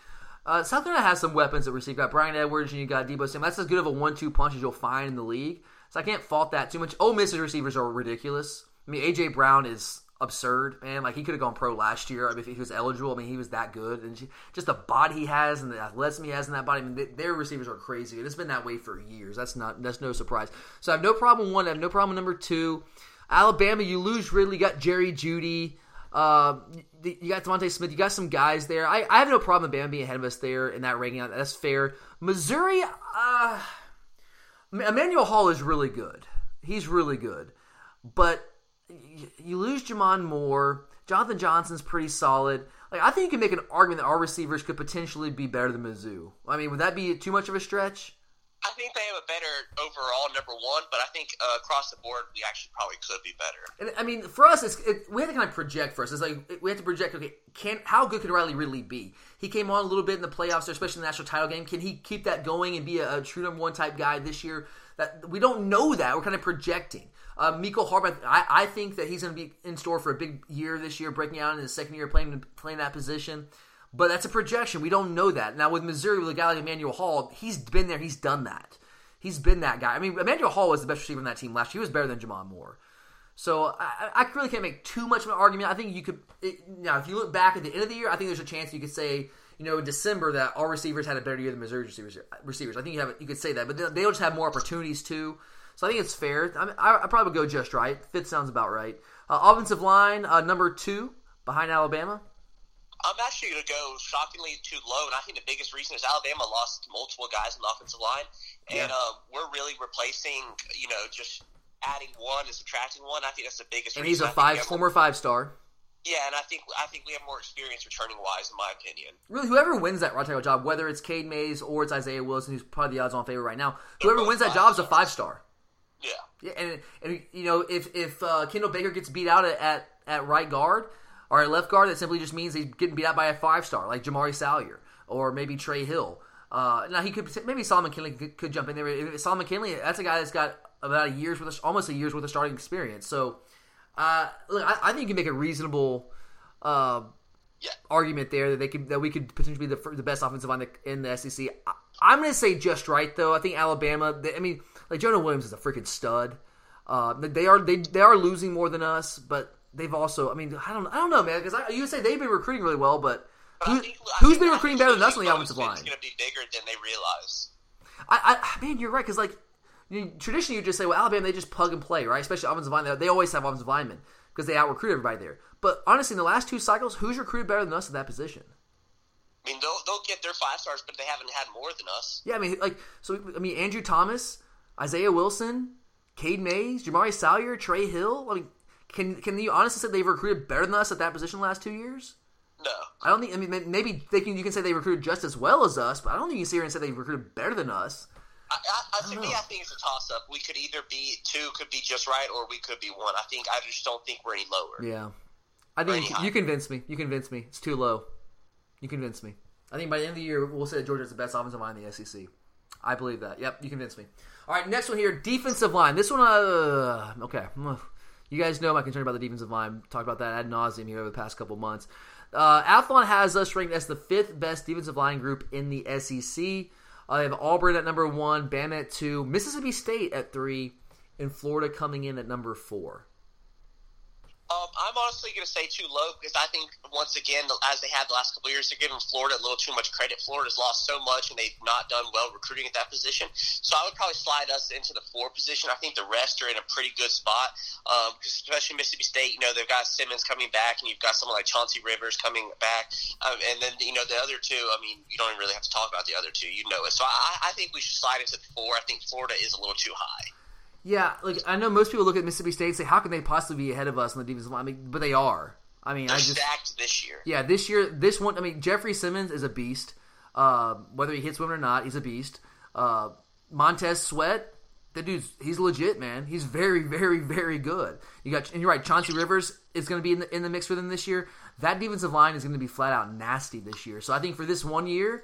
Uh, South Carolina has some weapons at receiver. You got Bryan Edwards and you got Deebo Samuel. That's as good of a one-two punch as you'll find in the league. So I can't fault that too much. Ole Miss's receivers are ridiculous. I mean, AJ Brown is absurd, man. Like he could have gone pro last year I mean, if he was eligible. I mean, he was that good, and just the body he has and the athleticism he has in that body. I mean, their receivers are crazy, and it's been that way for years. That's not that's no surprise. So I have no problem one. I have no problem number two. Alabama, you lose Ridley. You got Jerry Jeudy. Uh, you got DeVonta Smith. You got some guys there. I, I have no problem with Bama being ahead of us there in that ranking. That's fair. Missouri, uh, Emmanuel Hall is really good. He's really good, but you lose J'Mon Moore. Jonathan Johnson's pretty solid. Like I think you can make an argument that our receivers could potentially be better than Mizzou. I mean, would that be too much of a stretch? I think they have a better overall number one, but I think uh, across the board we actually probably could be better. And I mean, for us, it's, it, we have to kind of project first. It's like we have to project. Okay, can how good could Riley really be? He came on a little bit in the playoffs, especially in the national title game. Can he keep that going and be a, a true number one type guy this year? That we don't know that. We're kind of projecting. Uh, Mecole Hardman, I, I think that he's going to be in store for a big year this year, breaking out in his second year playing playing that position. But that's a projection. We don't know that. Now with Missouri, with a guy like Emmanuel Hall, he's been there. He's done that. He's been that guy. I mean, Emmanuel Hall was the best receiver in that team last year. He was better than J'Mon Moore. So I, I really can't make too much of an argument. I think you could it, now if you look back at the end of the year, I think there's a chance you could say you know in December that our receivers had a better year than Missouri receivers. Receivers, I think you have you could say that, but they'll just have more opportunities too. So I think it's fair. I, mean, I, I probably go just right. Fifth sounds about right. Uh, offensive line uh, number two behind Alabama. I'm actually going to go shockingly too low, and I think the biggest reason is Alabama lost multiple guys in the offensive line, and yeah. uh, we're really replacing, you know, just adding one and subtracting one. I think that's the biggest. And reason. he's a five former five star. Yeah, and I think I think we have more experience returning wise, in my opinion. Really, whoever wins that right tackle job, whether it's Cade Mays or it's Isaiah Wilson, who's probably the odds-on favorite right now, whoever wins that job is a five star. Yeah. Yeah, and and you know if if uh, Kendall Baker gets beat out at, at, at right guard, or at left guard, that simply just means he's getting beat out by a five star like Jamaree Salyer or maybe Trey Hill. Uh, now he could maybe Solomon Kindley could, could, jump in there. If Solomon Kindley, that's a guy that's got about a year's worth, of, almost a year's worth of starting experience. So, uh, look, I, I, think you can make a reasonable uh, yeah. argument there that they could that we could potentially be the, the best offensive line in the SEC. I, am going to say just right though. I think Alabama. They, I mean, like Jonah Williams is a freaking stud. Uh, they are they they are losing more than us, but they've also. I mean, I don't I don't know, man. Because you say they've been recruiting really well, but, but who, think, who's been recruiting better than us on the offensive line? It's going to be bigger than they realize. I, I man, you're right. Because like you, traditionally, you just say, well, Alabama they just plug and play, right? Especially offensive line. They, they always have offensive linemen because they out recruit everybody there. But honestly, in the last two cycles, who's recruited better than us at that position? I mean, they'll, they'll get their five stars, but they haven't had more than us. Yeah, I mean, like, so, I mean, Andrew Thomas, Isaiah Wilson, Cade Mays, Jamaree Salyer, Trey Hill. I mean, can can you honestly say they've recruited better than us at that position the last two years? No, I don't think. I mean, maybe they can. You can say they recruited just as well as us, but I don't think you can sit here and say they recruited better than us. I, I, I to me, I think it's a toss up. We could either be two, could be just right, or we could be one. I think I just don't think we're any lower. Yeah, I think you, you convince me. You convince me. It's too low. You convince me. I think by the end of the year, we'll say that Georgia's the best offensive line in the SEC. I believe that. Yep, you convince me. All right, next one here, defensive line. This one, uh, okay. You guys know my concern about the defensive line. Talked about that ad nauseum here over the past couple months. Uh, Athlon has us ranked as the fifth best defensive line group in the SEC. Uh, they have Auburn at number one, Bama at two, Mississippi State at three, and Florida coming in at number four. Um, I'm honestly going to say too low because I think once again, as they have the last couple years, they're giving Florida a little too much credit. Florida's lost so much, and they've not done well recruiting at that position. So I would probably slide us into the four position. I think the rest are in a pretty good spot, um, especially Mississippi State. You know, they've got Simmons coming back, and you've got someone like Chauncey Rivers coming back, um, and then you know the other two. I mean, you don't even really have to talk about the other two. You know it. So I, I think we should slide into the four. I think Florida is a little too high. Yeah, like I know most people look at Mississippi State and say, "How can they possibly be ahead of us on the defensive line?" I mean, but they are. I mean, They're I just stacked this year. Yeah, this year, this one. I mean, Jeffrey Simmons is a beast. Uh, whether he hits women or not, he's a beast. Uh, Montez Sweat, that dude's he's legit, man. He's very, very, very good. You got, and you're right. Chauncey Rivers is going to be in the in the mix for them this year. That defensive line is going to be flat out nasty this year. So I think for this one year,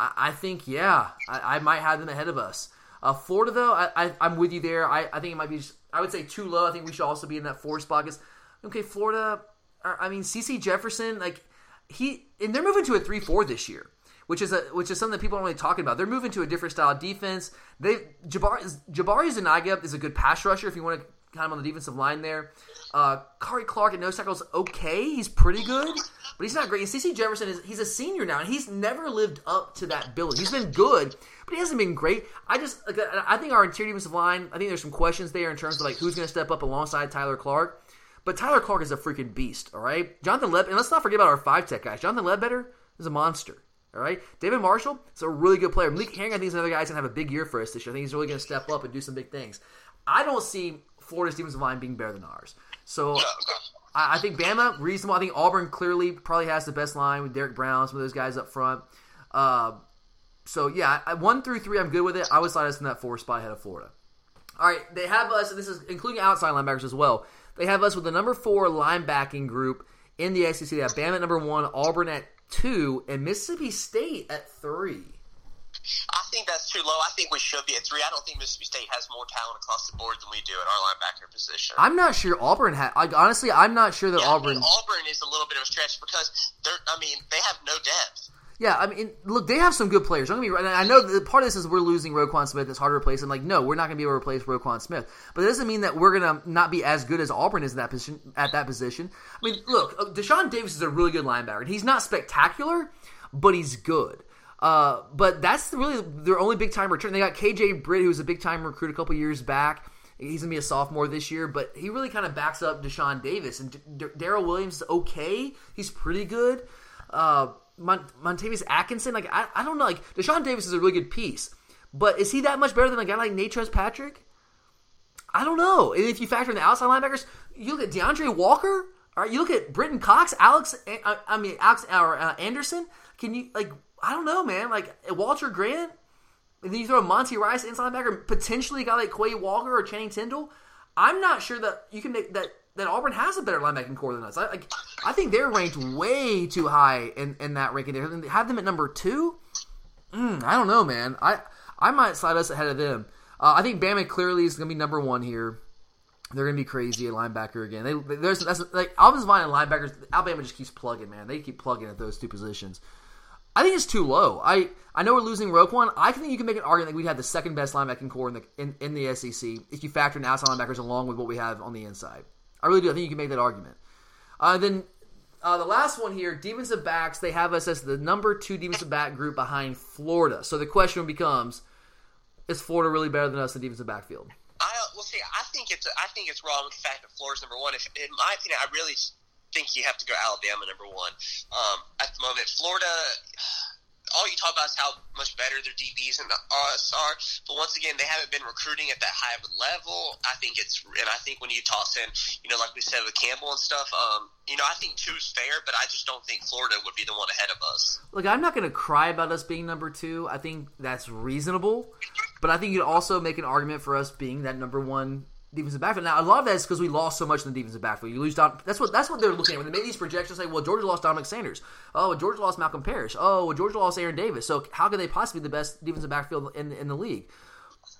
I, I think yeah, I, I might have them ahead of us. Uh, Florida, though, I, I, am with you there. I, I think it might be, just, I would say too low. I think we should also be in that four spot. Because, okay, Florida, I mean, CeCe Jefferson, like, he, and they're moving to a 3 4 this year. Which is a which is something that people aren't really talking about. They're moving to a different style of defense. They Jabari Jabari Zuniga is a good pass rusher if you want to of on the defensive line there. Uh, Khairi Clark at nose tackle is okay. He's pretty good, but he's not great. And CeCe Jefferson is he's a senior now, and he's never lived up to that billing. He's been good, but he hasn't been great. I just I think our interior defensive line. I think there's some questions there in terms of like who's going to step up alongside Tyler Clark. But Tyler Clark is a freaking beast. All right, Jonathan Leb, and let's not forget about our five tech guys. Jonathan Ledbetter is a monster. All right, David Marshall is a really good player. Malik Herring, I think, is another guy who's gonna have a big year for us this year. I think he's really gonna step up and do some big things. I don't see Florida's defensive line being better than ours. So I, I think Bama reasonable. I think Auburn clearly probably has the best line with Derrick Brown, some of those guys up front. Uh, so yeah, I, one through three, I'm good with it. I would slide us in that four spot ahead of Florida. All right, they have us. And this is including outside linebackers as well. They have us with the number four linebacking group in the SEC. They have Bama at number one, Auburn at two, and Mississippi State at three. I think that's too low. I think we should be at three. I don't think Mississippi State has more talent across the board than we do at our linebacker position. I'm not sure Auburn had. Like, honestly, I'm not sure that yeah, Auburn. Auburn is a little bit of a stretch because they're. I mean, they have no depth. Yeah, I mean, look, they have some good players. Don't get me. I know that part of this is we're losing Roquan Smith. It's hard to replace him. Like, no, we're not going to be able to replace Roquan Smith. But it doesn't mean that we're going to not be as good as Auburn is in that position. At that position, I mean, look, uh, Deshaun Davis is a really good linebacker. And he's not spectacular, but he's good. Uh, but that's really their only big time return. They got KJ Britt, who was a big time recruit a couple years back. He's gonna be a sophomore this year, but he really kind of backs up Deshaun Davis. And D- Darrell Williams is okay; he's pretty good. Uh, Mont- Montavious Atkinson, like I, I don't know, like Deshaun Davis is a really good piece, but is he that much better than a guy like Natrez Patrick? I don't know. And if you factor in the outside linebackers, you look at D'Andre Walker. All right, you look at Brenton Cox, Alex. I, I mean, Alex or uh, Anderson. Can you like? I don't know, man. Like Walter Grant, and then you throw Monty Rice inside linebacker, potentially a guy like Quay Walker or Channing Tindall. I'm not sure that you can make that that Auburn has a better linebacking corps than us. I, like, I think they're ranked way too high in, in that ranking. They have them at number two. Mm, I don't know, man. I I might slide us ahead of them. Uh, I think Bama clearly is going to be number one here. They're going to be crazy at linebacker again. They, there's that's like offensive line linebackers. Alabama just keeps plugging, man. They keep plugging at those two positions. I think it's too low. I I know we're losing Roquan. I think you can make an argument that we'd have the second best linebacking corps in the in, in the SEC if you factor in outside linebackers along with what we have on the inside. I really do. I think you can make that argument. Uh, then uh, the last one here, defensive backs. They have us as the number two defensive back group behind Florida. So the question becomes: Is Florida really better than us in defensive backfield? I well, see, I think it's I think it's wrong with the fact that Florida's number one. If, in my opinion, I really think you have to go Alabama number one um, at the moment. Florida all you talk about is how much better their DBs and us are. But once again, they haven't been recruiting at that high of a level. I think it's, and I think when you toss in, you know, like we said with Campbell and stuff, um, you know, I think two's fair, but I just don't think Florida would be the one ahead of us. Look, I'm not going to cry about us being number two. I think that's reasonable, but I think you'd also make an argument for us being that number one defensive backfield. Now, lot of that because we lost so much in the defensive backfield. You lose Dom. That's what that's what they're looking at when they made these projections. Say, well, Georgia lost Dominic Sanders. Oh, Georgia lost Malcolm Parrish. Oh, well, Georgia lost Aaron Davis. So how can they possibly be the best defensive backfield in in the league?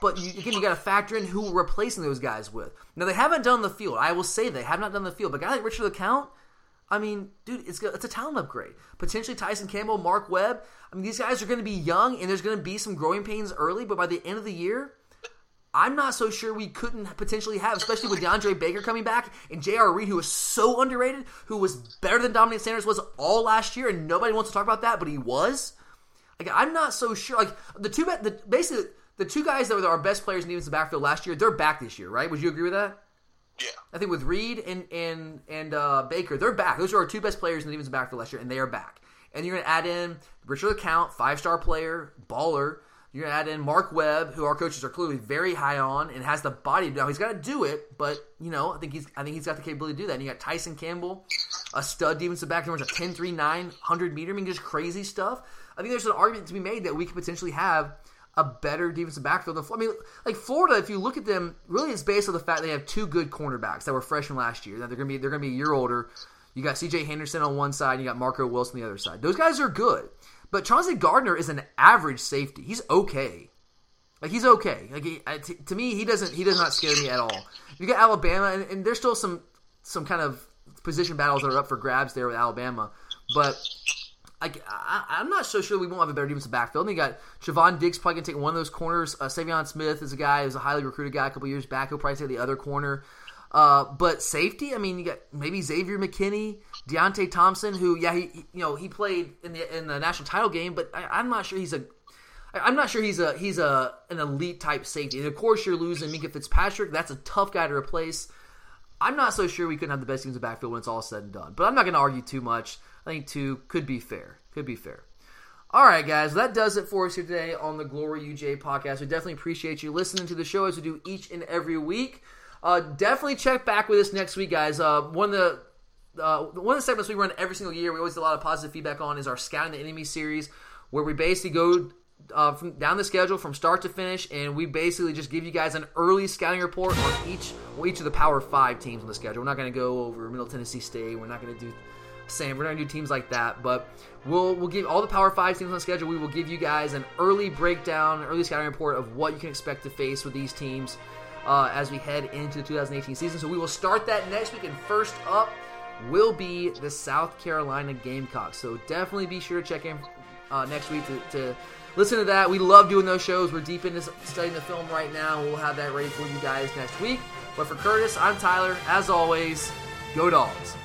But you, again, you got to factor in who we're replacing those guys with. Now they haven't done the field. I will say they have not done the field. But guy like Richard LeCounte, I mean, dude, it's it's a talent upgrade. Potentially Tyson Campbell, Mark Webb. I mean, these guys are going to be young, and there's going to be some growing pains early. But by the end of the year, I'm not so sure we couldn't potentially have, especially with DeAndre Baker coming back and J.R. Reed, who was so underrated, who was better than Dominic Sanders was all last year, and nobody wants to talk about that, but he was. Like I'm not so sure. Like the two, the, basically the two guys that were our best players in the defensive backfield last year, they're back this year, right? Would you agree with that? Yeah. I think with Reed and and and uh, Baker, they're back. Those are our two best players in the defensive backfield last year, and they are back. And you're going to add in Richard LeCounte, five star player, baller. You're going to add in Mark Webb, who our coaches are clearly very high on and has the body. Now he's got to do it, but you know I think he's I think he's got the capability to do that. And you got Tyson Campbell, a stud defensive back, who runs a 10 3 9, 100 meter, I mean just crazy stuff. I think there's an argument to be made that we could potentially have a better defensive backfield. Than, I mean, like Florida, if you look at them, really it's based on the fact they have two good cornerbacks that were freshmen last year. That they're gonna be they're gonna be a year older. You got C.J. Henderson on one side, and you got Marco Wilson on the other side. Those guys are good, but Chauncey Gardner is an average safety. He's okay. Like he's okay. Like he, to, to me, he doesn't. He does not scare me at all. You got Alabama, and, and there's still some some kind of position battles that are up for grabs there with Alabama, but like I, am not so sure we won't have a better defensive backfield. And you got Javon Diggs probably gonna take one of those corners. Uh, Saivion Smith is a guy who's a highly recruited guy a couple years back. He'll probably take the other corner. Uh, but safety, I mean, you got maybe Xavier McKinney, Deionte Thompson, who yeah, he you know he played in the in the national title game, but I, I'm not sure he's a I'm not sure he's a he's a an elite type safety. And of course, you're losing Minkah Fitzpatrick. That's a tough guy to replace. I'm not so sure we couldn't have the best teams in the backfield when it's all said and done. But I'm not going to argue too much. I think two could be fair. Could be fair. All right, guys, that does it for us here today on the Glory UJ podcast. We definitely appreciate you listening to the show as we do each and every week. Uh, definitely check back with us next week, guys. Uh, one of the uh, one of the segments we run every single year, we always get a lot of positive feedback on, is our Scouting the Enemy series, where we basically go uh, from down the schedule from start to finish, and we basically just give you guys an early scouting report on each well, each of the Power Five teams on the schedule. We're not going to go over Middle Tennessee State. We're not going to do Sam. We're not going to do teams like that, but we'll we'll give all the Power Five teams on the schedule. We will give you guys an early breakdown, early scouting report of what you can expect to face with these teams uh, as we head into the 2018 season. So we will start that next week, and first up will be the South Carolina Gamecocks. So definitely be sure to check in uh, next week to, to listen to that. We love doing those shows. We're deep into studying the film right now. We'll have that ready for you guys next week. But for Curtis, I'm Tyler. As always, go dogs.